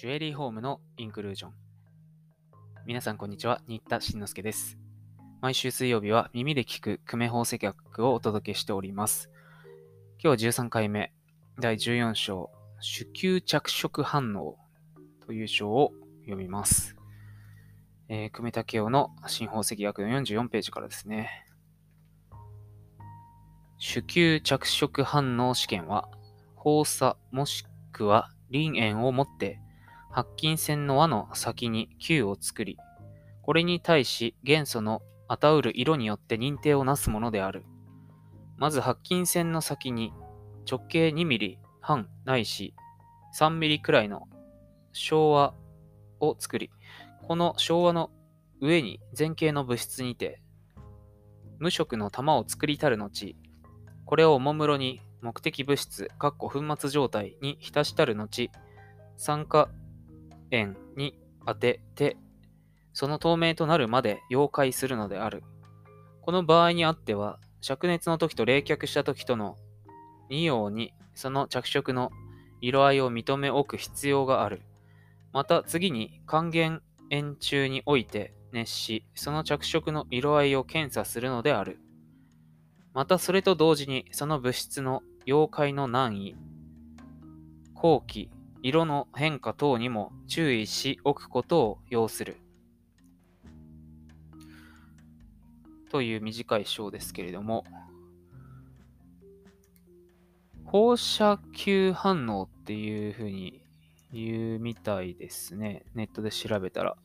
ジュエリーホームのインクルージョン。皆さんこんにちは、新田慎之介です。毎週水曜日は耳で聞く久米宝石学をお届けしております。今日は13回目、第14章、主給着色反応という章を読みます。えー、久米武雄の新宝石学の44ページからですね。主給着色反応試験は、放射もしくは輪円を持って白金線の輪の先に球を作り、これに対し元素のあたうる色によって認定をなすものである。まず白金線の先に直径2ミリ半ないし3ミリくらいの昭和を作り、この昭和の上に前景の物質にて無色の玉を作りたる後、これをおもむろに目的物質、かっこ粉末状態に浸したる後、酸化円に当てて、その透明となるまで溶解するのである。この場合にあっては、灼熱の時と冷却した時との2様にその着色の色合いを認め置く必要がある。また次に還元円中において熱し、その着色の色合いを検査するのである。またそれと同時にその物質の溶解の難易、後期、色の変化等にも注意しおくことを要する。という短い章ですけれども、放射球反応っていうふうに言うみたいですね。ネットで調べたら。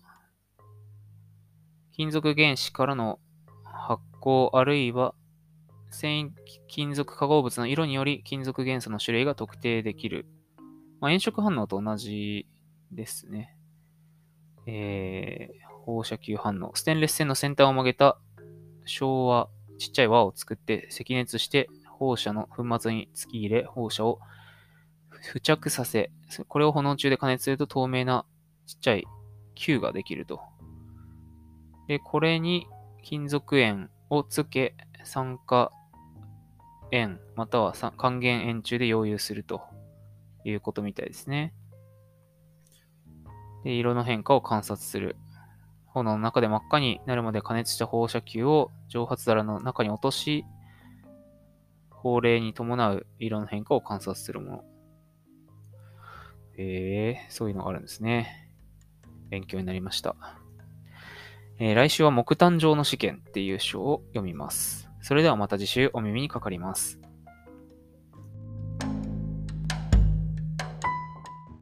金属原子からの発光あるいは繊維金属化合物の色により金属元素の種類が特定できる。まあ、炎色反応と同じですね。えー、放射球反応。ステンレス線の先端を曲げた昭和ちっちゃい輪を作って赤熱して放射の粉末に突き入れ放射を付着させ、これを炎中で加熱すると透明なちっちゃい球ができると。で、これに金属塩をつけ、酸化円または還元円中で溶融するということみたいですね。で、色の変化を観察する。炎の中で真っ赤になるまで加熱した放射球を蒸発皿の中に落とし、法令に伴う色の変化を観察するもの。えー、そういうのがあるんですね。勉強になりました。えー、来週は木炭上の試験っていう章を読みます。それではまた次週お耳にかかります。